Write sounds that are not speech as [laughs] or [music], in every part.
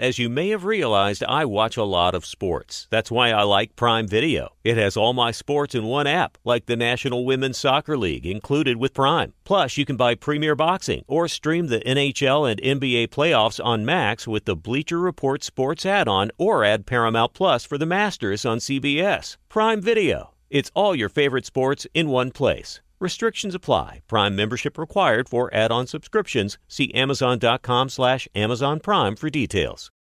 As you may have realized, I watch a lot of sports. That's why I like Prime Video. It has all my sports in one app, like the National Women's Soccer League, included with Prime. Plus, you can buy Premier Boxing or stream the NHL and NBA playoffs on Max with the Bleacher Report Sports add-on or add Paramount Plus for the Masters on CBS. Prime Video. It's all your favorite sports in one place. Restrictions apply. Prime membership required for add-on subscriptions. See Amazon.com slash Amazon Prime for details.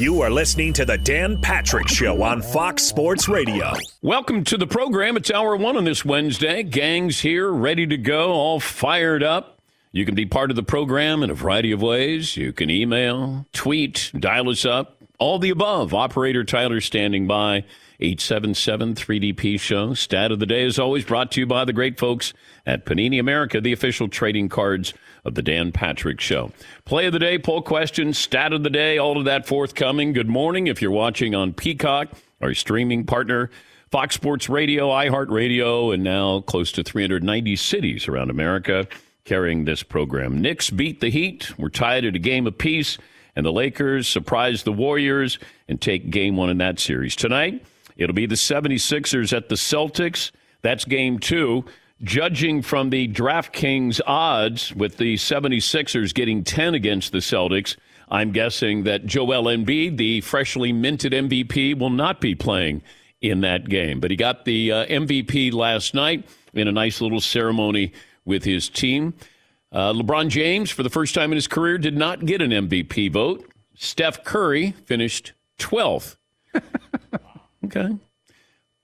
You are listening to the Dan Patrick Show on Fox Sports Radio. Welcome to the program. It's hour one on this Wednesday. Gang's here, ready to go, all fired up. You can be part of the program in a variety of ways. You can email, tweet, dial us up, all the above. Operator Tyler standing by. 877 3DP Show. Stat of the day is always brought to you by the great folks at Panini America, the official trading cards of the Dan Patrick Show. Play of the day, poll question, stat of the day, all of that forthcoming. Good morning if you're watching on Peacock, our streaming partner. Fox Sports Radio, iHeartRadio, and now close to 390 cities around America carrying this program. Knicks beat the Heat. We're tied at a game apiece, and the Lakers surprise the Warriors and take game one in that series. Tonight, It'll be the 76ers at the Celtics. That's game two. Judging from the DraftKings odds, with the 76ers getting 10 against the Celtics, I'm guessing that Joel Embiid, the freshly minted MVP, will not be playing in that game. But he got the uh, MVP last night in a nice little ceremony with his team. Uh, LeBron James, for the first time in his career, did not get an MVP vote. Steph Curry finished 12th. [laughs] Okay.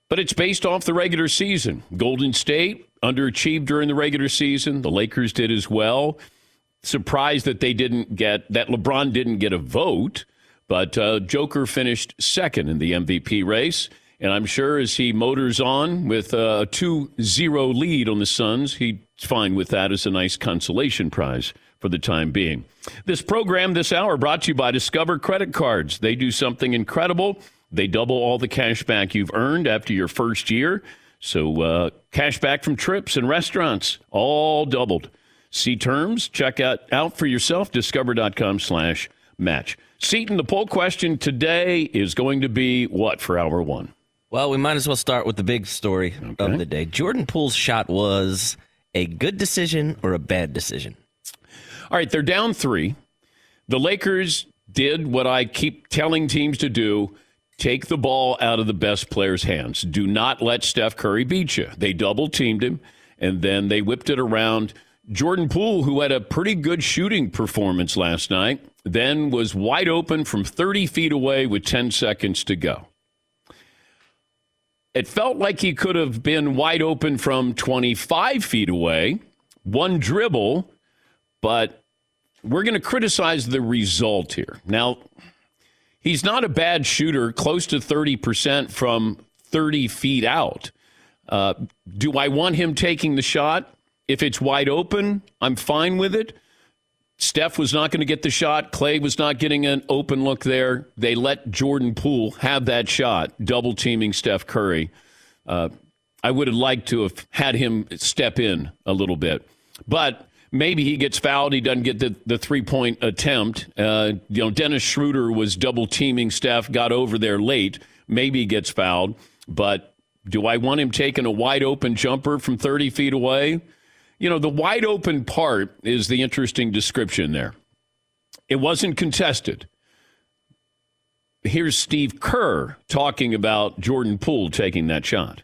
But it's based off the regular season. Golden State underachieved during the regular season. The Lakers did as well. Surprised that they didn't get, that LeBron didn't get a vote, but uh, Joker finished second in the MVP race. And I'm sure as he motors on with a 2 0 lead on the Suns, he's fine with that as a nice consolation prize for the time being. This program this hour brought to you by Discover Credit Cards. They do something incredible. They double all the cash back you've earned after your first year. So, uh, cash back from trips and restaurants, all doubled. See terms, check out, out for yourself, discover.com slash match. Seton, the poll question today is going to be what for hour one? Well, we might as well start with the big story okay. of the day. Jordan Poole's shot was a good decision or a bad decision? All right, they're down three. The Lakers did what I keep telling teams to do Take the ball out of the best player's hands. Do not let Steph Curry beat you. They double teamed him, and then they whipped it around. Jordan Poole, who had a pretty good shooting performance last night, then was wide open from 30 feet away with 10 seconds to go. It felt like he could have been wide open from 25 feet away, one dribble, but we're going to criticize the result here. Now, He's not a bad shooter, close to 30% from 30 feet out. Uh, do I want him taking the shot? If it's wide open, I'm fine with it. Steph was not going to get the shot. Klay was not getting an open look there. They let Jordan Poole have that shot, double teaming Steph Curry. Uh, I would have liked to have had him step in a little bit. But maybe he gets fouled. He doesn't get the, the three point attempt. Uh, you know, Dennis Schroeder was double teaming Steph, got over there late. Maybe he gets fouled. But do I want him taking a wide open jumper from 30 feet away? You know, the wide open part is the interesting description there. It wasn't contested. here's Steve Kerr talking about Jordan Poole taking that shot.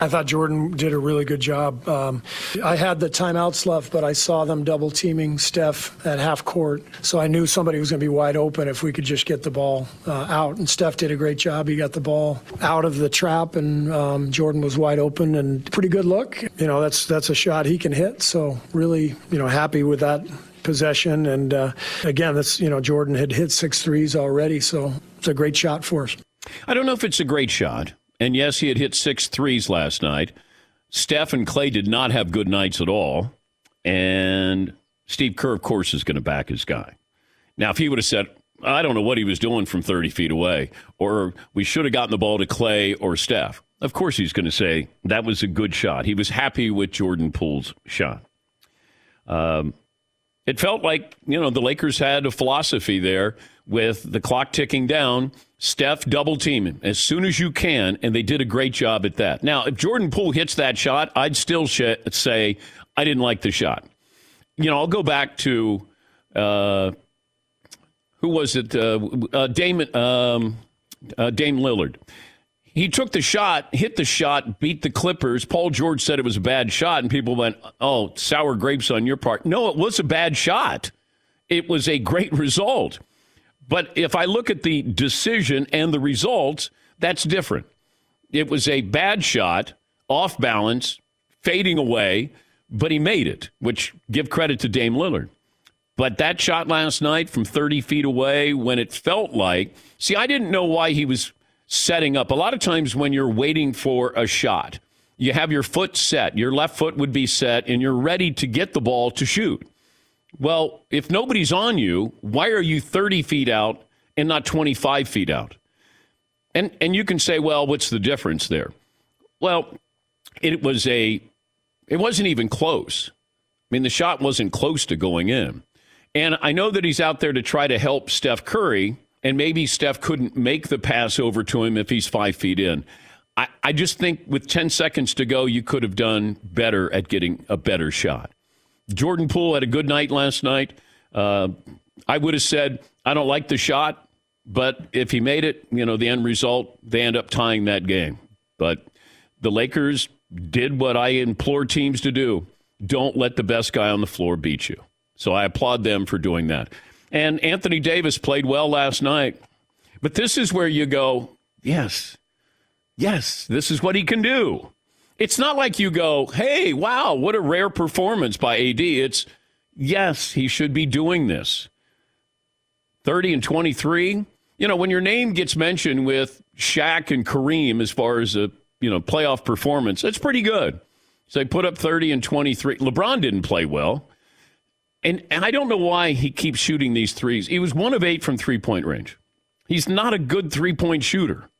I thought Jordan did a really good job. Um, I had the timeouts left, but I saw them double teaming Steph at half court, so I knew somebody was going to be wide open if we could just get the ball uh, out. And Steph did a great job. He got the ball out of the trap, and um, Jordan was wide open and pretty good look. You know, that's that's a shot he can hit. So really, you know, happy with that possession. And uh, again, that's you know, Jordan had hit six threes already, so it's a great shot for us. I don't know if it's a great shot. And yes, he had hit six threes last night. Steph and Klay did not have good nights at all. And Steve Kerr, of course, is going to back his guy. Now, if he would have said, I don't know what he was doing from 30 feet away, or we should have gotten the ball to Klay or Steph, of course he's going to say that was a good shot. He was happy with Jordan Poole's shot. Um, it felt like, you know, the Lakers had a philosophy there with the clock ticking down. Steph double teaming as soon as you can, and they did a great job at that. Now, if Jordan Poole hits that shot, I'd still sh- say I didn't like the shot. You know, I'll go back to uh, who was it? Uh, uh, Dame, um, uh, Dame Lillard. He took the shot, hit the shot, beat the Clippers. Paul George said it was a bad shot, and people went, "Oh, sour grapes on your part." No, it was a bad shot. It was a great result. But if I look at the decision and the results, that's different. It was a bad shot, off balance, fading away, but he made it, which give credit to Dame Lillard. But that shot last night from 30 feet away when it felt like, see, I didn't know why he was setting up. A lot of times when you're waiting for a shot, you have your foot set, your left foot would be set, and you're ready to get the ball to shoot. Well, if nobody's on you, why are you 30 feet out and not 25 feet out? And and you can say, well, what's the difference there? Well, it was a it wasn't even close. I mean, the shot wasn't close to going in. And I know that he's out there to try to help Steph Curry, and maybe Steph couldn't make the pass over to him if he's five feet in. I, I just think with 10 seconds to go, you could have done better at getting a better shot. Jordan Poole had a good night last night. Uh, I would have said, I don't like the shot, but if he made it, you know, the end result, they end up tying that game. But the Lakers did what I implore teams to do don't let the best guy on the floor beat you. So I applaud them for doing that. And Anthony Davis played well last night. But this is where you go, yes, yes, this is what he can do. It's not like you go, hey, wow, what a rare performance by AD. It's, yes, he should be doing this. 30 and 23. You know, when your name gets mentioned with Shaq and Kareem as far as a, you know, playoff performance, that's pretty good. So they put up 30 and 23. LeBron didn't play well. And, and I don't know why he keeps shooting these threes. He was one of eight from three point range. He's not a good three point shooter.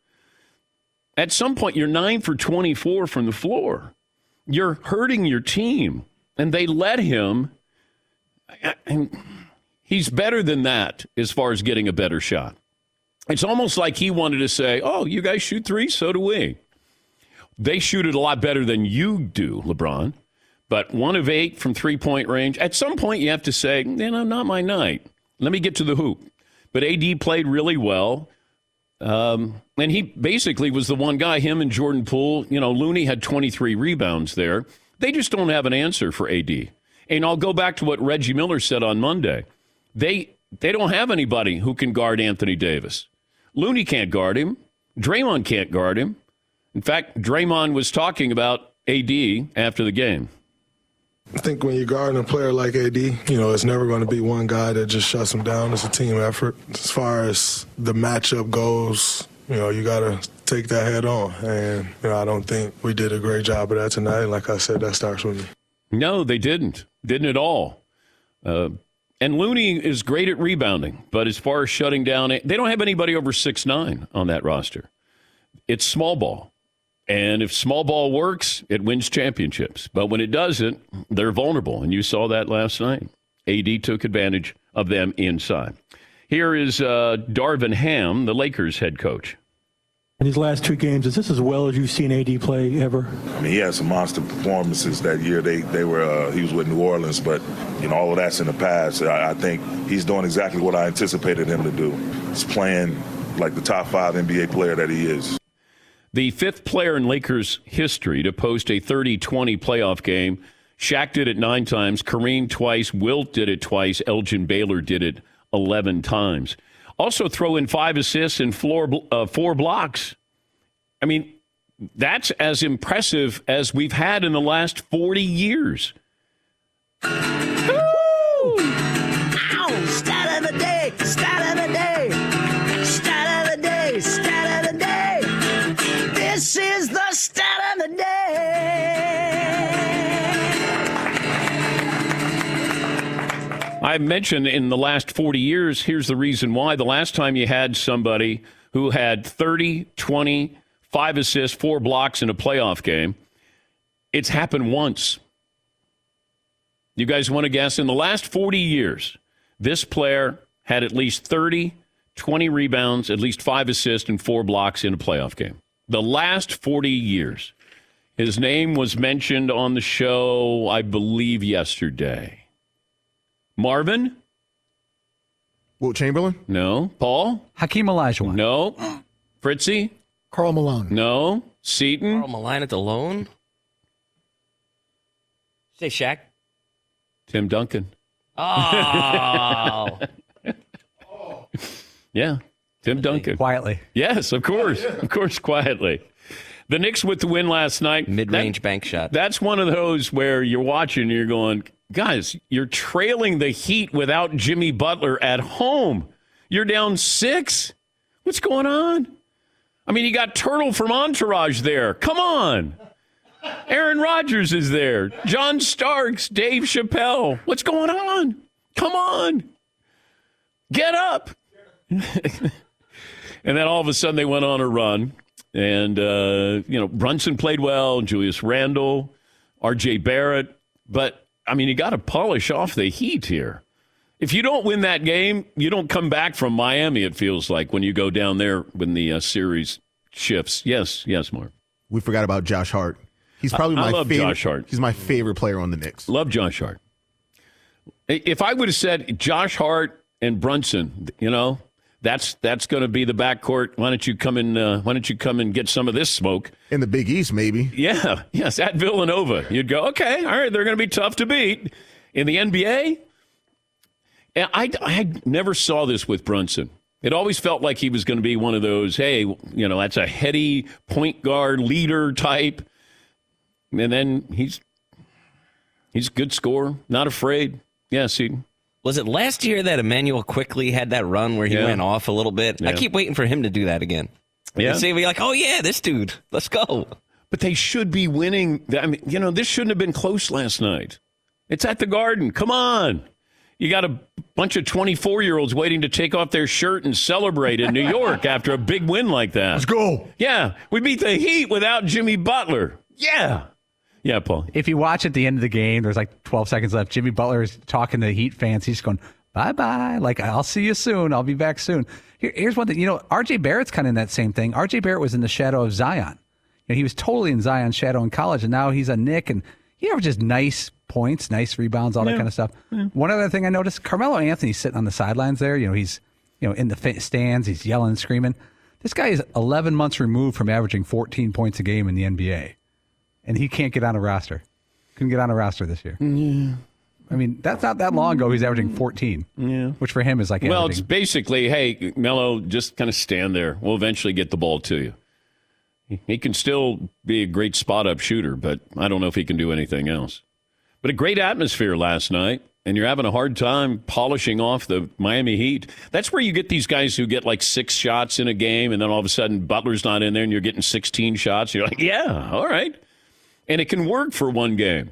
At some point, you're nine for 24 from the floor. You're hurting your team. And they let him. He's better than that as far as getting a better shot. It's almost like he wanted to say, Oh, you guys shoot three? So do we. They shoot it a lot better than you do, LeBron. But one of eight from three point range. At some point, you have to say, you know, not my night. Let me get to the hoop. But AD played really well. Um, and he basically was the one guy, him and Jordan Poole. You know, Looney had 23 rebounds there. They just don't have an answer for AD. And I'll go back to what Reggie Miller said on Monday. They they don't have anybody who can guard Anthony Davis. Looney can't guard him. Draymond can't guard him. In fact, Draymond was talking about AD after the game. I think when you're guarding a player like AD, you know, it's never going to be one guy that just shuts him down. It's a team effort. As far as the matchup goes, you know, you got to take that head on. And, you know, I don't think we did a great job of that tonight. Like I said, that starts with me. No, they didn't. Didn't at all. Uh, and Looney is great at rebounding, but as far as shutting down, they don't have anybody over six nine on that roster. It's small ball. And if small ball works, it wins championships. But when it doesn't, they're vulnerable. And you saw that last night. AD took advantage of them inside. Here is uh, Darvin Ham, the Lakers head coach. In these last two games, is this as well as you've seen AD play ever? I mean, he had some monster performances that year. They they were uh, he was with New Orleans, but you know all of that's in the past. I, I think he's doing exactly what I anticipated him to do. He's playing like the top five NBA player that he is. The fifth player in Lakers history to post a 30 20 playoff game. Shaq did it nine times, Kareem twice, Wilt did it twice, Elgin Baylor did it 11 times. Also, throw in five assists and four, uh, four blocks. I mean, that's as impressive as we've had in the last 40 years. I mentioned in the last 40 years, here's the reason why. The last time you had somebody who had 30, 20, five assists, four blocks in a playoff game, it's happened once. You guys want to guess? In the last 40 years, this player had at least 30, 20 rebounds, at least five assists, and four blocks in a playoff game. The last 40 years. His name was mentioned on the show, I believe, yesterday. Marvin? Wilt Chamberlain? No. Paul? Hakeem Olajuwon. No. Fritzy? Karl Malone. No. Seton? Karl Malone at the lone? Say Shaq. Tim Duncan. Oh. [laughs] yeah. Tim Duncan. Quietly. Yes, of course. Of course, quietly. The Knicks with the win last night. Mid range bank shot. That's one of those where you're watching and you're going, guys, you're trailing the Heat without Jimmy Butler at home. You're down six. What's going on? I mean, you got Turtle from Entourage there. Come on. Aaron Rodgers is there. John Starks, Dave Chappelle. What's going on? Come on. Get up. [laughs] and then all of a sudden they went on a run. And, uh, you know, Brunson played well, Julius Randle, RJ Barrett. But, I mean, you got to polish off the heat here. If you don't win that game, you don't come back from Miami, it feels like, when you go down there when the uh, series shifts. Yes, yes, Mark. We forgot about Josh Hart. He's probably I- I my love favorite. Josh Hart. He's my favorite player on the Knicks. Love Josh Hart. If I would have said Josh Hart and Brunson, you know, that's that's going to be the backcourt. Why don't you come in? Uh, why don't you come and get some of this smoke in the Big East? Maybe. Yeah. [laughs] Yes. At Villanova, you'd go. Okay. All right. They're going to be tough to beat in the NBA. And I I never saw this with Brunson. It always felt like he was going to be one of those. Hey, you know, that's a heady point guard leader type. And then he's he's a good scorer, not afraid. Yes, he Was it last year that Immanuel Quickley had that run where he Yeah. went off a little bit? I keep waiting for him to do that again. Yeah. And say, be like, oh, yeah, this dude, let's go. But they should be winning. I mean, you know, this shouldn't have been close last night. It's at the Garden. Come on. You got a bunch of 24 year olds waiting to take off their shirt and celebrate in New York [laughs] after a big win like that. Let's go. Yeah. We beat the Heat without Jimmy Butler. Yeah. Yeah, Paul. If you watch at the end of the game, there's like 12 seconds left. Jimmy Butler is talking to the Heat fans. He's going, bye bye. Like, I'll see you soon. I'll be back soon. Here, here's one thing. You know, RJ Barrett's kind of in that same thing. RJ Barrett was in the shadow of Zion. You know, he was totally in Zion's shadow in college, and now he's a Knick, and he averages nice points, nice rebounds, all that kind of stuff. One other thing I noticed Carmelo Anthony's sitting on the sidelines there. You know, he's you know in the stands, he's yelling and screaming. This guy is 11 months removed from averaging 14 points a game in the NBA, and he can't get on a roster. Couldn't get on a roster this year. Yeah. I mean, that's not that long ago. He's averaging 14, Yeah. which for him is like Well, it's basically, hey, Melo, just kind of stand there. We'll eventually get the ball to you. He- He can still be a great spot up shooter, but I don't know if he can do anything else. But a great atmosphere last night, and you're having a hard time polishing off the Miami Heat. That's where you get these guys who get like six shots in a game, and then all of a sudden Butler's not in there, and you're getting 16 shots. You're like, yeah, all right. And it can work for one game.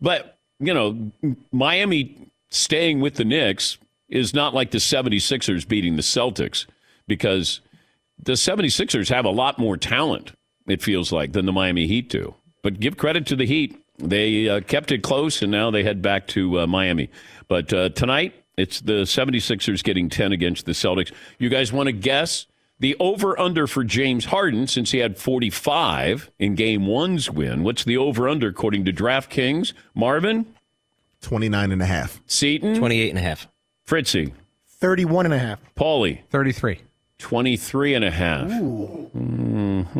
But, you know, Miami staying with the Knicks is not like the 76ers beating the Celtics because the 76ers have a lot more talent, it feels like, than the Miami Heat do. But give credit to the Heat. They uh, kept it close, and now they head back to uh, Miami. But uh, tonight, it's the 76ers getting 10 against the Celtics. You guys want to guess the over under for James Harden since he had 45 in game one's win? What's the over under according to DraftKings? Marvin? 29 and a half. Seton? 28 and a half. Fritzy? 31 and a half. Paulie? 33. 23 and a half. Mm-hmm.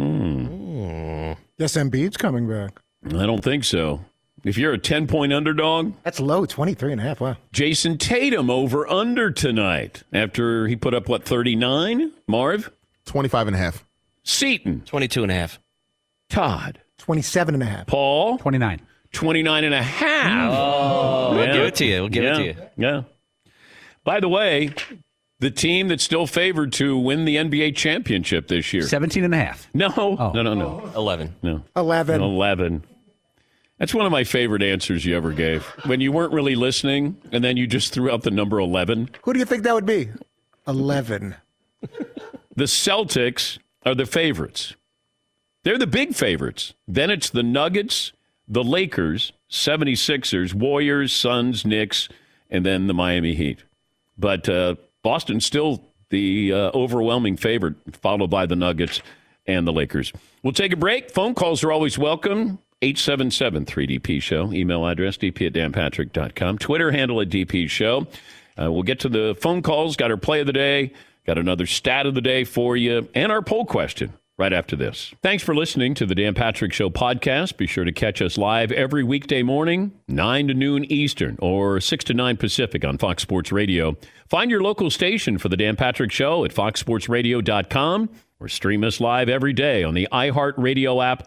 Yes, Embiid's coming back. I don't think so. If you're a 10 point underdog, That's low, 23 and a half. Wow. Jayson Tatum over under tonight after he put up what 39? Marv 25 and a half. Seton 22 and a half. Todd 27 and a half. Paul 29. 29 and a half. Oh, we'll give it to you. We'll give it to you. Yeah. By the way, the team that's still favored to win the NBA championship this year. 17 and a half. No, oh. no, no, no. 11. No. 11. 11. That's one of my favorite answers you ever gave. When you weren't really listening and then you just threw out the number 11. Who do you think that would be? 11. The Celtics are the favorites. They're the big favorites. Then it's the Nuggets, the Lakers, 76ers, Warriors, Suns, Knicks, and then the Miami Heat. But uh, Boston's still the uh, overwhelming favorite, followed by the Nuggets and the Lakers. We'll take a break. Phone calls are always welcome. 877 3DP Show. Email address dp at danpatrick.com. Twitter handle at DP Show. Uh, we'll get to the phone calls. Got our play of the day. Got another stat of the day for you. And our poll question right after this. Thanks for listening to the Dan Patrick Show podcast. Be sure to catch us live every weekday morning, 9 to noon Eastern or 6 to 9 Pacific on Fox Sports Radio. Find your local station for the Dan Patrick Show at foxsportsradio.com or stream us live every day on the iHeartRadio app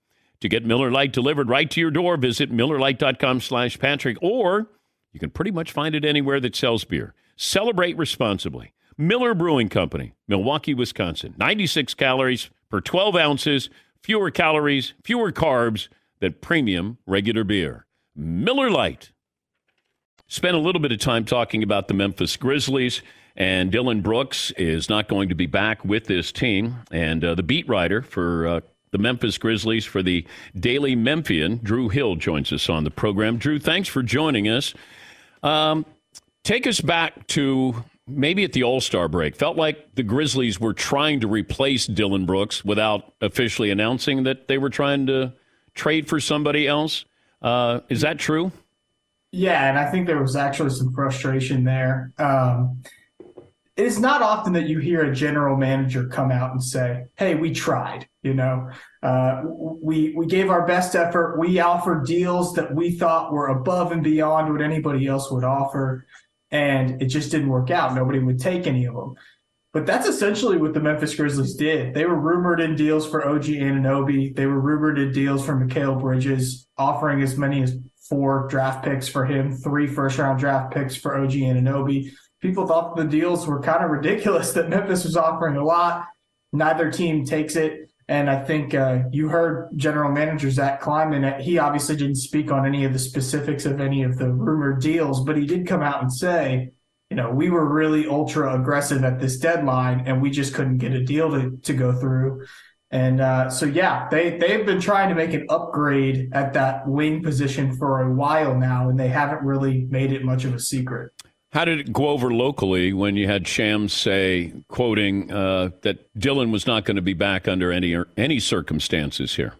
To get Miller Lite delivered right to your door, visit MillerLite.com slash Patrick, or you can pretty much find it anywhere that sells beer. Celebrate responsibly. Miller Brewing Company, Milwaukee, Wisconsin. 96 calories per 12 ounces, fewer calories, fewer carbs than premium regular beer. Miller Lite. Spent a little bit of time talking about the Memphis Grizzlies, and Dillon Brooks is not going to be back with this team. And uh, the beat writer for uh, the Memphis Grizzlies for the Daily Memphian. Drew Hill joins us on the program. Drew, thanks for joining us. Um, take us back to maybe at the All Star break. Felt like the Grizzlies were trying to replace Dillon Brooks without officially announcing that they were trying to trade for somebody else. Uh, is that true? Yeah, and I think there was actually some frustration there. Um, it is not often that you hear a general manager come out and say, "Hey, we tried." You know, uh, we we gave our best effort. We offered deals that we thought were above and beyond what anybody else would offer, and it just didn't work out. Nobody would take any of them. But that's essentially what the Memphis Grizzlies did. They were rumored in deals for OG Anunoby. They were rumored in deals for Mikal Bridges, offering as many as four draft picks for him, three first round draft picks for OG Anunoby. People thought the deals were kind of ridiculous that Memphis was offering a lot. Neither team takes it. And I think uh, you heard General Manager Zach Kleiman. He obviously didn't speak on any of the specifics of any of the rumored deals, but he did come out and say, you know, we were really ultra aggressive at this deadline and we just couldn't get a deal to, to go through. And uh, so, yeah, they, they've been trying to make an upgrade at that wing position for a while now, and they haven't really made it much of a secret. How did it go over locally when you had Shams say, quoting, uh, that Dillon was not going to be back under any any circumstances here?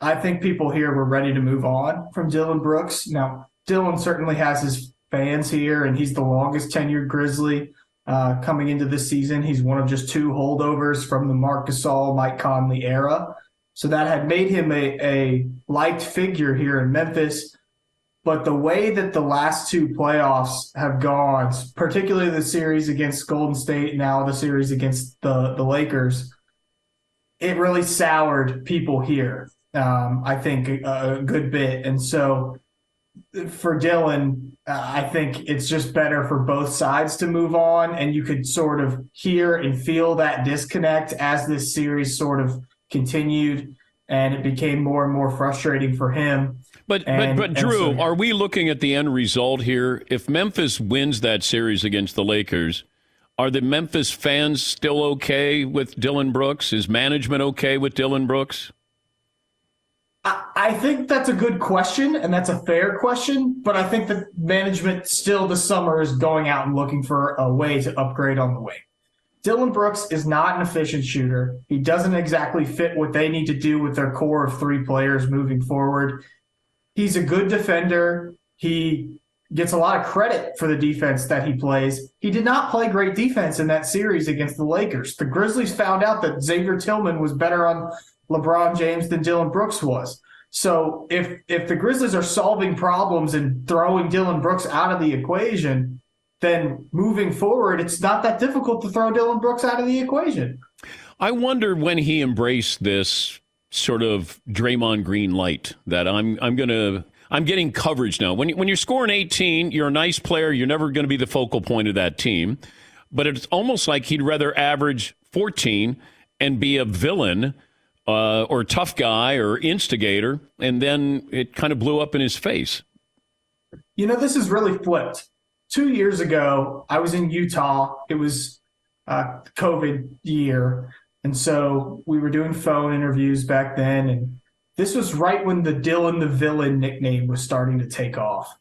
I think people here were ready to move on from Dillon Brooks. Now, Dillon certainly has his fans here, and he's the longest tenured Grizzly uh, coming into this season. He's one of just two holdovers from the Marc Gasol, Mike Conley era. So that had made him a, a liked figure here in Memphis. But the way that the last two playoffs have gone, particularly the series against Golden State, now the series against the, the Lakers, it really soured people here, um, I think, a, a good bit. And so for Dillon, uh, I think it's just better for both sides to move on, and you could sort of hear and feel that disconnect as this series sort of continued, and it became more and more frustrating for him. But and, but but Drew, so, are we looking at the end result here? If Memphis wins that series against the Lakers, are the Memphis fans still okay with Dillon Brooks? Is management okay with Dillon Brooks? I think that's a good question, and that's a fair question. But I think that management still this summer is going out and looking for a way to upgrade on the wing. Dillon Brooks is not an efficient shooter. He doesn't exactly fit what they need to do with their core of three players moving forward. He's a good defender. He gets a lot of credit for the defense that he plays. He did not play great defense in that series against the Lakers. The Grizzlies found out that Xavier Tillman was better on LeBron James than Dillon Brooks was. So if if the Grizzlies are solving problems and throwing Dillon Brooks out of the equation, then moving forward, it's not that difficult to throw Dillon Brooks out of the equation. I wonder when he embraced this sort of Draymond Green light that I'm I'm going to I'm getting coverage now. When when you're scoring 18, you're a nice player. You're never going to be the focal point of that team. But it's almost like he'd rather average 14 and be a villain uh, or tough guy or instigator, and then it kind of blew up in his face. You know, this is really flipped. Two years ago, I was in Utah. It was uh, COVID year. And so we were doing phone interviews back then. And this was right when the Dillon the Villain nickname was starting to take off.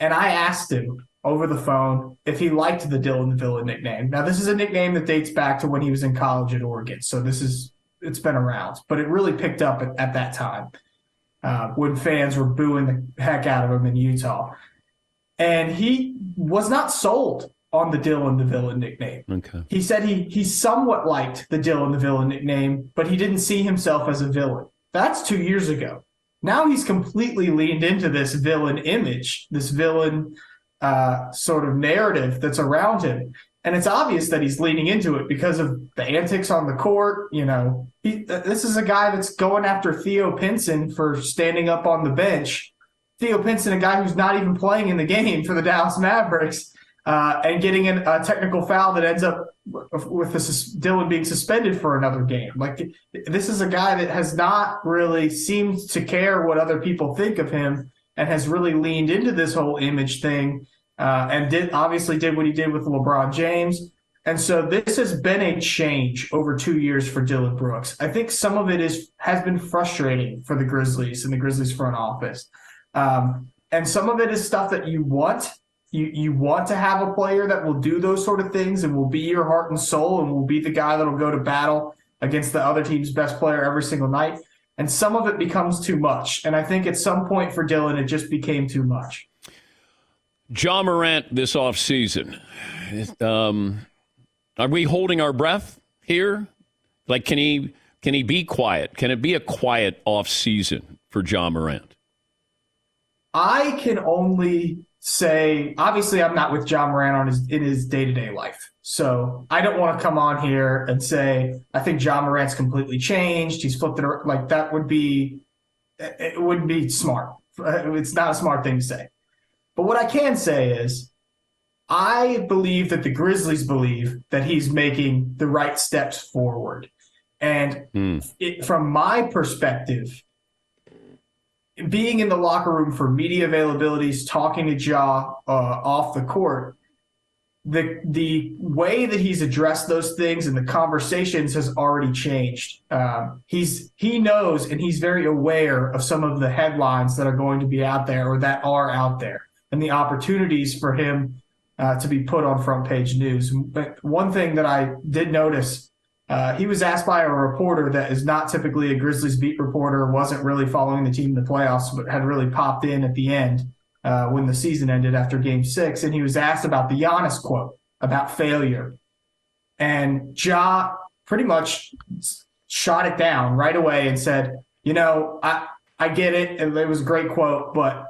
And I asked him over the phone if he liked the Dillon the Villain nickname. Now, this is a nickname that dates back to when he was in college at Oregon. So this is it's been around, but it really picked up at, at that time uh, when fans were booing the heck out of him in Utah. And he was not sold on the Dillon the Villain nickname. Okay. He said he he somewhat liked the Dillon the Villain nickname, but he didn't see himself as a villain. That's two years ago. Now he's completely leaned into this villain image, this villain uh, sort of narrative that's around him and it's obvious that he's leaning into it because of the antics on the court. You know, he, this is a guy that's going after Theo Pinson for standing up on the bench. Theo Pinson, a guy who's not even playing in the game for the Dallas Mavericks, uh, and getting an, a technical foul that ends up with Dillon being suspended for another game. Like this is a guy that has not really seemed to care what other people think of him, and has really leaned into this whole image thing uh, and did obviously did what he did with LeBron James. And so this has been a change over two years for Dillon Brooks. I think some of it is has been frustrating for the Grizzlies and the Grizzlies front office. Um, and some of it is stuff that you want. You you want to have a player that will do those sort of things and will be your heart and soul and will be the guy that'll go to battle against the other team's best player every single night. And some of it becomes too much. And I think at some point for Dillon, it just became too much. Ja Morant this offseason. Um, are we holding our breath here? Like, can he can he be quiet? Can it be a quiet off season for Ja Morant? I can only say, obviously, I'm not with Ja Morant on his in his day to day life, so I don't want to come on here and say I think Ja Morant's completely changed. He's flipped it ar- like that would be it wouldn't be smart. It's not a smart thing to say. But what I can say is, I believe that the Grizzlies believe that he's making the right steps forward, and hmm. it, from my perspective, being in the locker room for media availabilities, talking to Ja uh, off the court, the the way that he's addressed those things and the conversations has already changed. Um, he's he knows and he's very aware of some of the headlines that are going to be out there or that are out there, and the opportunities for him uh, to be put on front page news. But one thing that I did notice uh, he was asked by a reporter that is not typically a Grizzlies beat reporter, wasn't really following the team in the playoffs, but had really popped in at the end uh, when the season ended after game six. And he was asked about the Giannis quote about failure. And Ja pretty much shot it down right away and said, you know, I, I get it. and It was a great quote, but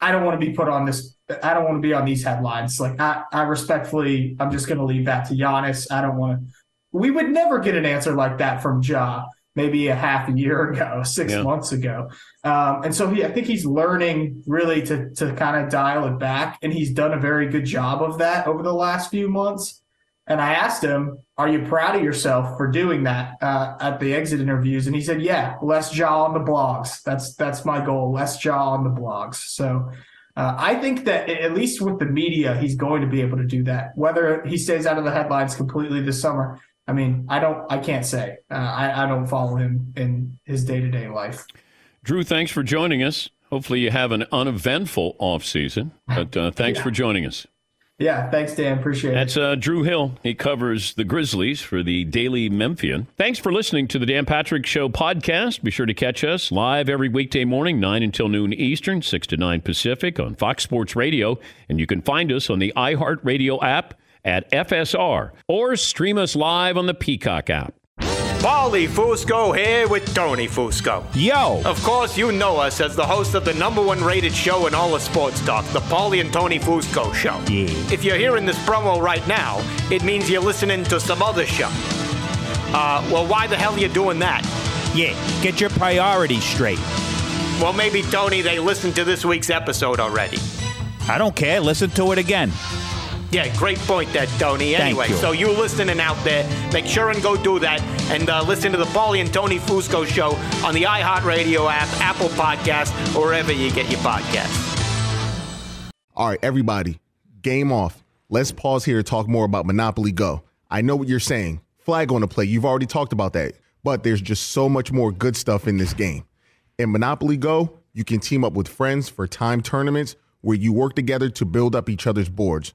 I don't want to be put on this. I don't want to be on these headlines. Like I, I respectfully, I'm just going to leave that to Giannis. I don't want to we would never get an answer like that from Ja maybe a half a year ago, six Yeah. months ago. Um, and so he, I think he's learning really to to kind of dial it back, and he's done a very good job of that over the last few months. And I asked him, "Are you proud of yourself for doing that uh, at the exit interviews?" And he said, "Yeah, less jaw on the blogs. That's that's my goal. Less jaw on the blogs." So. Uh, I think that at least with the media, he's going to be able to do that. Whether he stays out of the headlines completely this summer, I mean, I don't, I can't say. Uh, I, I don't follow him in his day to day life. Drew, thanks for joining us. Hopefully, you have an uneventful off season. [laughs] But uh, thanks for joining us. Yeah, thanks, Dan. Appreciate it. That's uh, Drew Hill. He covers the Grizzlies for the Daily Memphian. Thanks for listening to the Dan Patrick Show podcast. Be sure to catch us live every weekday morning, 9 until noon Eastern, 6 to 9 Pacific on Fox Sports Radio. And you can find us on the iHeartRadio app at FSR or stream us live on the Peacock app. Paulie Fusco here with Tony Fusco. Yo! Of course, you know us as the host of the number one rated show in all of sports talk, the Paulie and Tony Fusco Show. Yeah. If you're hearing this promo right now, it means you're listening to some other show. Uh, well, why the hell are you doing that? Yeah, get your priorities straight. Well, maybe, Tony, they listened to this week's episode already. I don't care. Listen to it again. Yeah, great point there, Tony. Anyway, you. so you listening out there, make sure and go do that and uh, listen to the Paulie and Tony Fusco show on the iHeartRadio app, Apple Podcast, or wherever you get your podcasts. All right, everybody, game off. Let's pause here to talk more about Monopoly Go. I know what you're saying. Flag on the play. You've already talked about that. But there's just so much more good stuff in this game. In Monopoly Go, you can team up with friends for time tournaments where you work together to build up each other's boards.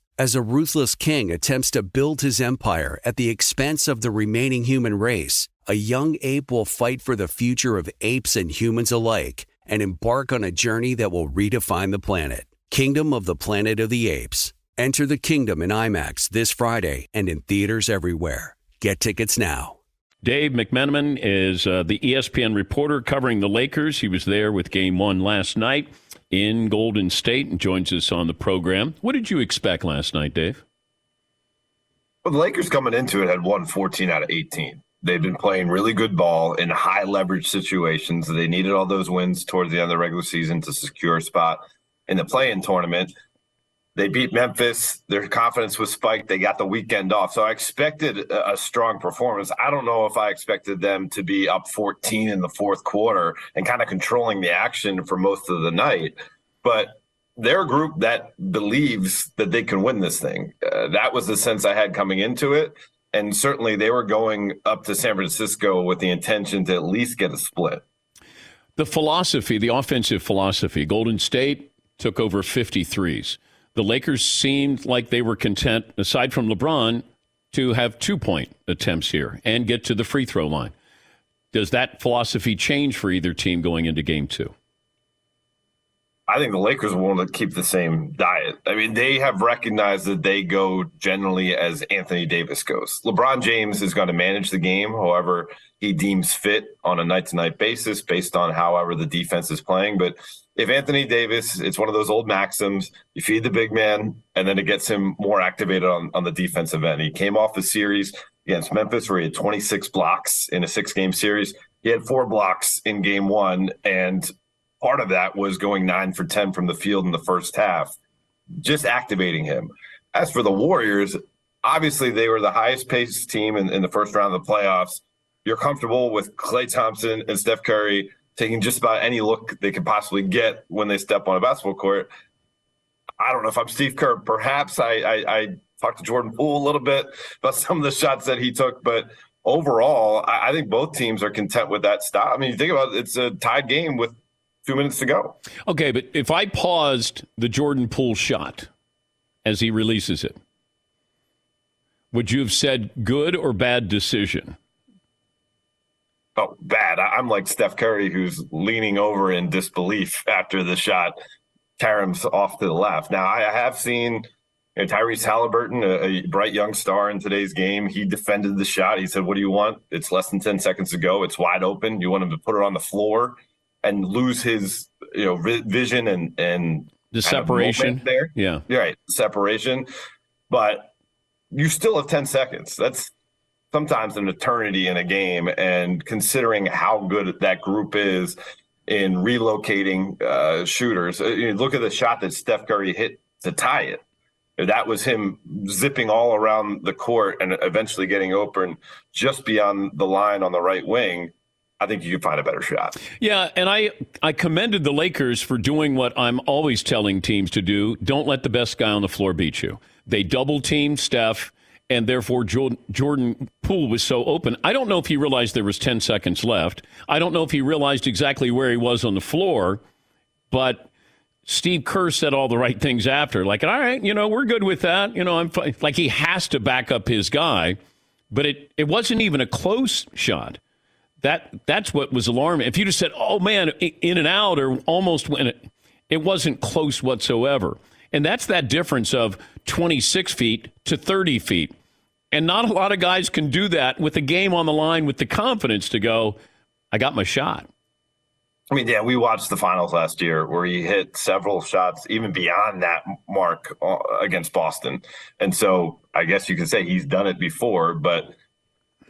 As a ruthless king attempts to build his empire at the expense of the remaining human race, a young ape will fight for the future of apes and humans alike and embark on a journey that will redefine the planet. Kingdom of the Planet of the Apes. Enter the kingdom in IMAX this Friday and in theaters everywhere. Get tickets now. Dave McMenamin is uh, the ESPN reporter covering the Lakers. He was there with game one last night in Golden State and joins us on the program. What did you expect last night, Dave? Well, the Lakers coming into it had won 14 out of 18. They've been playing really good ball in high leverage situations. They needed all those wins towards the end of the regular season to secure a spot in the play-in tournament. They beat Memphis. Their confidence was spiked. They got the weekend off. So I expected a strong performance. I don't know if I expected them to be up 14 in the fourth quarter and kind of controlling the action for most of the night. But they're a group that believes that they can win this thing. Uh, that was the sense I had coming into it. And certainly they were going up to San Francisco with the intention to at least get a split. The philosophy, the offensive philosophy, Golden State took over 53s the Lakers seemed like they were content, aside from LeBron, to have two point attempts here and get to the free throw line. Does that philosophy change for either team going into game two? I think the Lakers want to keep the same diet. I mean, they have recognized that they go generally as Anthony Davis goes. LeBron James is going to manage the game however he deems fit on a night to night basis based on however the defense is playing. But if Anthony Davis, it's one of those old maxims. You feed the big man, and then it gets him more activated on, on the defensive end. He came off the series against Memphis where he had 26 blocks in a six game series. He had four blocks in game one, and part of that was going nine for 10 from the field in the first half, just activating him. As for the Warriors, obviously they were the highest paced team in, in the first round of the playoffs. You're comfortable with Klay Thompson and Steph Curry taking just about any look they could possibly get when they step on a basketball court. I don't know if I'm Steve Kerr. Perhaps I, I, I talked to Jordan Poole a little bit about some of the shots that he took, but overall, I, I think both teams are content with that stop. I mean, you think about it, it's a tied game with two minutes to go. Okay, but if I paused the Jordan Poole shot as he releases it, would you have said good or bad decision? Oh, bad. I'm like Steph Curry, who's leaning over in disbelief [laughs] after the shot. Karam's off to the left. Now, I have seen you know, Tyrese Halliburton, a, a, bright young star in today's game. He defended the shot. He said, What do you want? It's less than 10 seconds to go. It's wide open. You want him to put it on the floor and lose his you know vision and and the separation there. Yeah. You're Right. Separation. But you still have 10 seconds. That's sometimes an eternity in a game. And considering how good that group is in relocating uh, shooters, uh, you look at the shot that Steph Curry hit to tie it. That was him zipping all around the court and eventually getting open just beyond the line on the right wing. I think you could find a better shot. Yeah, and I I commended the Lakers for doing what I'm always telling teams to do. Don't let the best guy on the floor beat you. They double teamed Steph and therefore Jordan Poole was so open. I don't know if he realized there was 10 seconds left. I don't know if he realized exactly where he was on the floor, but Steve Kerr said all the right things after. Like, all right, you know, we're good with that. You know, I'm fine. Like he has to back up his guy, but it, it wasn't even a close shot. That that's what was alarming. If you just said, "Oh man, in and out," or almost went, it, it wasn't close whatsoever. And that's that difference of 26 feet to 30 feet And not a lot of guys can do that with the game on the line with the confidence to go, I got my shot. I mean, yeah, we watched the finals last year where he hit several shots even beyond that mark uh, against Boston. And so I guess you could say he's done it before, but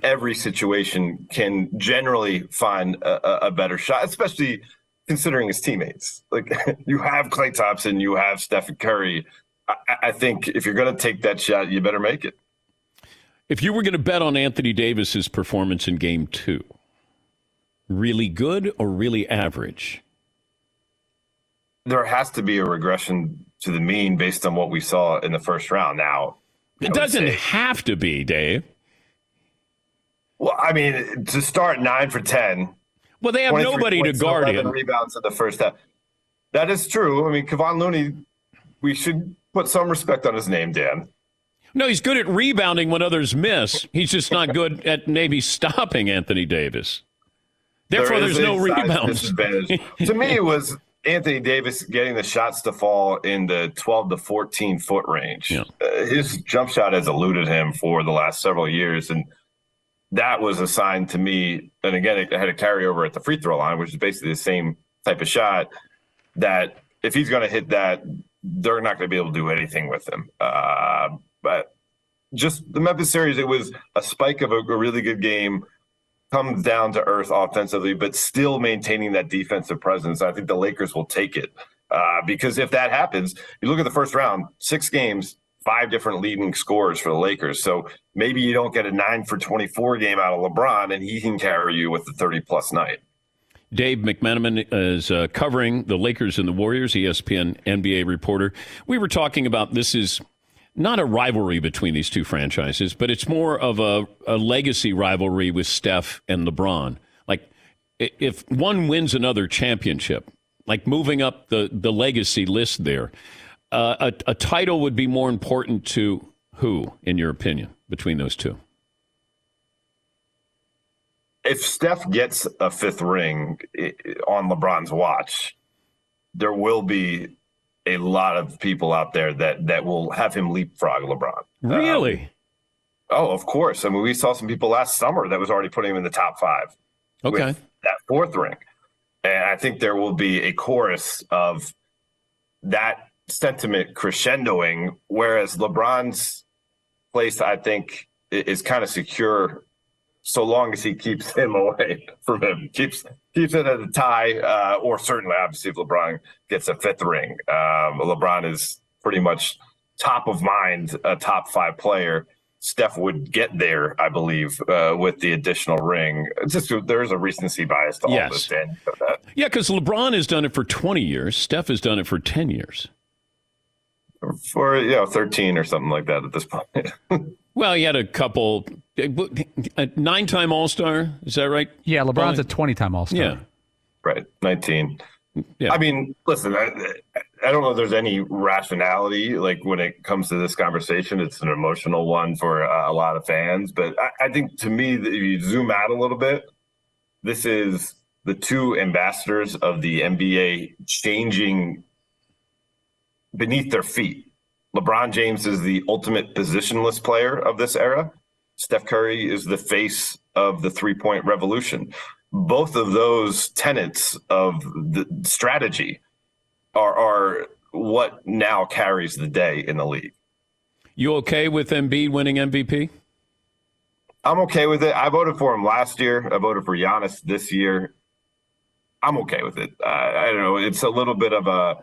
every situation can generally find a, a better shot, especially considering his teammates. Like [laughs] you have Klay Thompson, you have Stephen Curry. I, I think if you're going to take that shot, you better make it. If you were going to bet on Anthony Davis's performance in game two, really good or really average? There has to be a regression to the mean based on what we saw in the first round. Now, it doesn't say, have to be, Dave. Well, I mean, to start nine for ten. Well, they have nobody to guard him. Rebounds in the first half. That is true. I mean, Kevon Looney. We should put some respect on his name, Dan. No, he's good at rebounding when others miss. He's just not [laughs] good at maybe stopping Anthony Davis. Therefore, there there's no rebounds. [laughs] to me, it was Anthony Davis getting the shots to fall in the 12 to 14 foot range. Yeah. Uh, his jump shot has eluded him for the last several years. And that was a sign to me. And again, it had a carryover at the free throw line, which is basically the same type of shot. That if he's going to hit that, they're not going to be able to do anything with him. Uh, but just the Memphis series, it was a spike of a, a really good game, comes down to earth offensively, but still maintaining that defensive presence. I think the Lakers will take it uh, because if that happens, you look at the first round, six games, five different leading scores for the Lakers. So maybe you don't get a nine for 24 game out of LeBron and he can carry you with the 30 plus night. Dave McMenamin is uh, covering the Lakers and the Warriors, ESPN NBA reporter. We were talking about this is not a rivalry between these two franchises, but it's more of a, a legacy rivalry with Steph and LeBron. Like if one wins another championship, like moving up the, the legacy list there, uh, a, a title would be more important to who, in your opinion, between those two? If Steph gets a fifth ring on LeBron's watch, there will be a lot of people out there that that will have him leapfrog LeBron. Really? Um, oh, of course. I mean, we saw some people last summer that was already putting him in the top five. Okay. that fourth ring, and I think there will be a chorus of that sentiment crescendoing, whereas LeBron's place, I think, is kind of secure so long as he keeps [laughs] him away from him, keeps keeps it at a tie, uh, or certainly, obviously, if LeBron gets a fifth ring, um, LeBron is pretty much top of mind, a top five player. Steph would get there, I believe, uh, with the additional ring. It's just there's a recency bias to all Yes. this, Dan. You know that. Yeah, because LeBron has done it for 20 years. Steph has done it for 10 years. For you know, thirteen or something like that at this point. [laughs] Well, he had a couple, a nine time All Star. Is that right? Yeah, LeBron's Paulie? a 20 time All Star. Yeah. Right, nineteen. Yeah. I mean, listen, I, I don't know if there's any rationality like when it comes to this conversation. It's an emotional one for uh, a lot of fans, but I, I think to me, that if you zoom out a little bit, this is the two ambassadors of the NBA changing beneath their feet. LeBron James is the ultimate positionless player of this era. Steph Curry is the face of the three point revolution. Both of those tenets of the strategy are, are what now carries the day in the league. You okay with Embiid winning MVP? I'm okay with it. I voted for him last year. I voted for Giannis this year. I'm okay with it. Uh, I don't know. It's a little bit of a,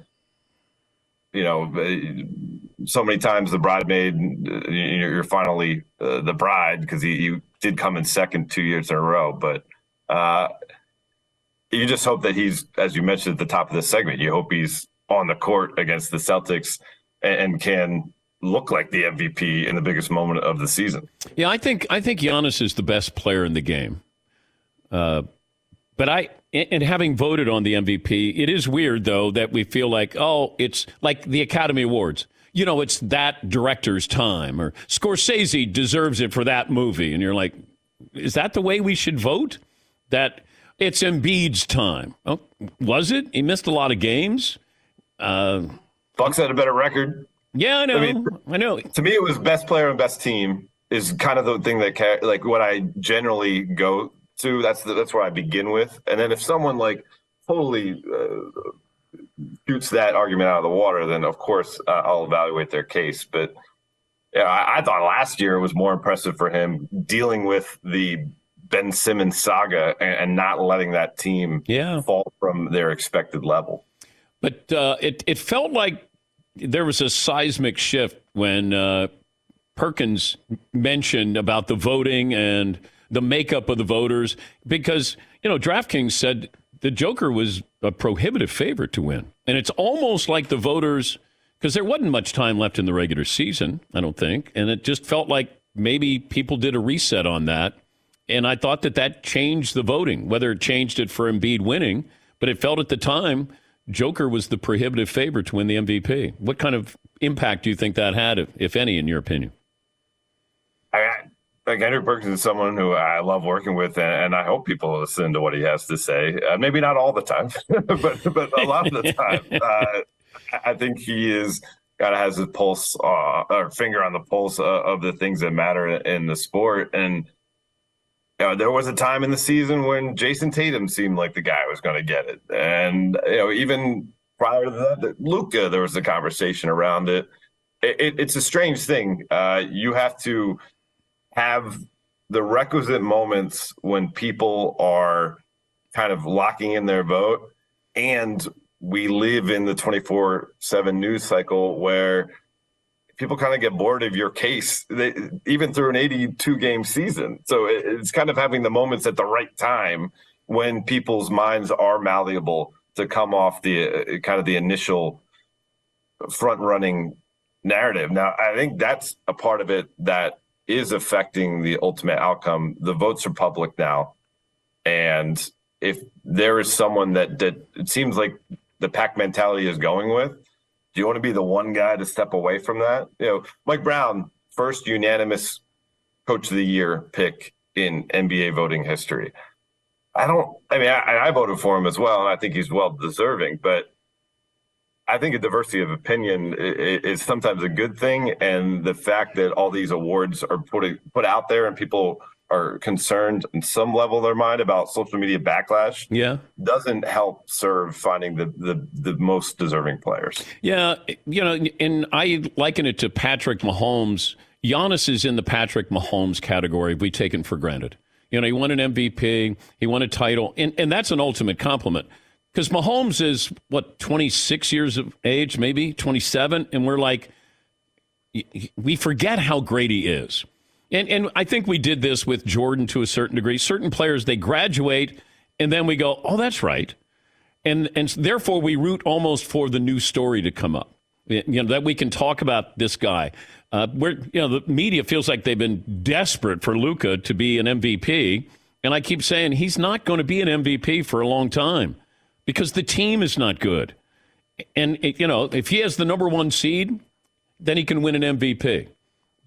you know, so many times the bridesmaid, uh, you're finally uh, the bride because he, he did come in second two years in a row. But uh, you just hope that he's, as you mentioned at the top of this segment, you hope he's on the court against the Celtics and, and can look like the MVP in the biggest moment of the season. Yeah, I think I think Giannis is the best player in the game. Uh, but I, and having voted on the MVP, it is weird though that we feel like, oh, it's like the Academy Awards. You know, it's that director's time, or Scorsese deserves it for that movie, and you're like, is that the way we should vote? That it's Embiid's time. Oh, was it? He missed a lot of games. Uh, Bucks had a better record. Yeah, I know. I mean, I know. To me, it was best player and best team. is kind of the thing that like what I generally go to. That's the, that's where I begin with, and then if someone like totally uh, shoots that argument out of the water, then of course uh, I'll evaluate their case. But yeah, I, I thought last year was more impressive for him dealing with the Ben Simmons saga and, and not letting that team Yeah. fall from their expected level. But uh, it it felt like there was a seismic shift when uh, Perkins mentioned about the voting and the makeup of the voters, because you know DraftKings said the Joker was a prohibitive favorite to win, and it's almost like the voters because there wasn't much time left in the regular season, I don't think, and it just felt like maybe people did a reset on that. And I thought that that changed the voting, whether it changed it for Embiid winning, but it felt at the time Joker was the prohibitive favorite to win the MVP. What kind of impact do you think that had, if, any, in your opinion? I, like Andrew Perkins is someone who I love working with, and, and I hope people listen to what he has to say. Uh, maybe not all the time, [laughs] but but a lot of the time. [laughs] Uh, I think he is kind of has his pulse uh, or finger on the pulse of the things that matter in the sport. And you know, there was a time in the season when Jayson Tatum seemed like the guy who was going to get it, and you know even prior to that, Luka, there was a conversation around it. it, it it's a strange thing. Uh, you have to have the requisite moments when people are kind of locking in their vote and we live in the 24/7 news cycle where people kind of get bored of your case they, even through an 82 game season. So it, it's kind of having the moments at the right time when people's minds are malleable to come off the uh, kind of the initial front running narrative. Now i think that's a part of it that is affecting the ultimate outcome the votes are public now. And if there is someone that that it seems like the pack mentality is going with do you want to be the one guy to step away from that? You know mike brown first unanimous coach of the year pick in nba voting history. I don't i mean i, I voted for him as well and i think he's well deserving but I think a diversity of opinion is sometimes a good thing, and the fact that all these awards are put put out there and people are concerned in some level of their mind about social media backlash, yeah, doesn't help serve finding the the, the most deserving players. Yeah, you know, and I liken it to Patrick Mahomes. Giannis is in the Patrick Mahomes category we taken for granted. You know, he won an MVP, he won a title, and, and that's an ultimate compliment. Because Mahomes is, what, 26 years of age, maybe 27, and we're like, we forget how great he is. And, and I think we did this with Jordan to a certain degree. Certain players, they graduate, and then we go, oh, that's right and and therefore we root almost for the new story to come up. You know that we can talk about this guy. Uh, where you know the media feels like they've been desperate for Luka to be an MVP, and I keep saying he's not going to be an MVP for a long time because the team is not good. And you know if he has the number one seed, then he can win an MVP.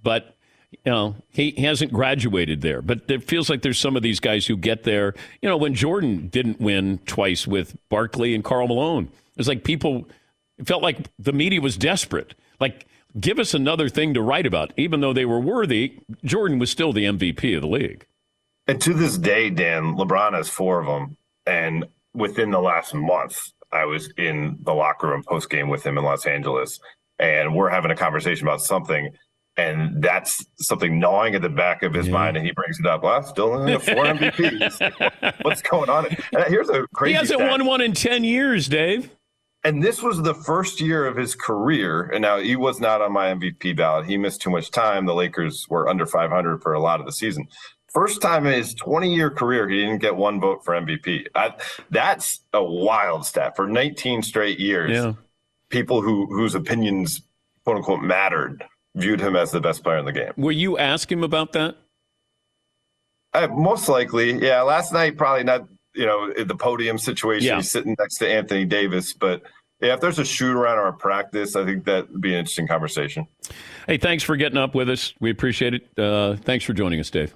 But you know, he, hasn't graduated there. But it feels like there's some of these guys who get there. You know, when Jordan didn't win twice with Barkley and Karl Malone, it was like people it felt like the media was desperate. Like, give us another thing to write about. Even though they were worthy, Jordan was still the MVP of the league. And to this day, Dan, LeBron has four of them. And within the last month, I was in the locker room post game with him in Los Angeles, and we're having a conversation about something. And that's something gnawing at the back of his mind, and he brings it up. Well, still only have four MVPs. What's going on? And here's a crazy. he hasn't stat. won one in 10 years, Dave. And this was the first year of his career. And now he was not on my MVP ballot. He missed too much time. The Lakers were under 500 for a lot of the season. First time in his 20 year career, he didn't get one vote for MVP. I, that's a wild stat. For 19 straight years, Yeah. people who whose opinions, quote unquote, mattered viewed him as the best player in the game. Will you ask him about that? Uh, most likely, yeah. Last night, probably not. You know, in the podium situation, Yeah. he's sitting next to Anthony Davis. But yeah, if there's a shoot around or a practice, I think that would be an interesting conversation. Hey, thanks for getting up with us. We appreciate it. Uh, thanks for joining us, Dave.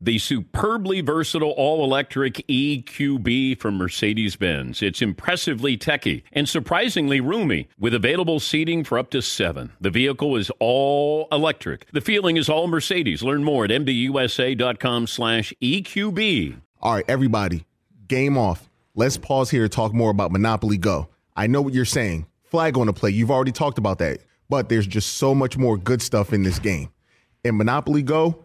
The superbly versatile all electric EQB from Mercedes Benz. It's impressively techy and surprisingly roomy with available seating for up to seven. The vehicle is all electric. The feeling is all Mercedes. Learn more at mbusa.com slash EQB. All right, everybody, game off. Let's pause here to talk more about Monopoly Go. I know what you're saying. Flag on the play. You've already talked about that. But there's just so much more good stuff in this game. In Monopoly Go,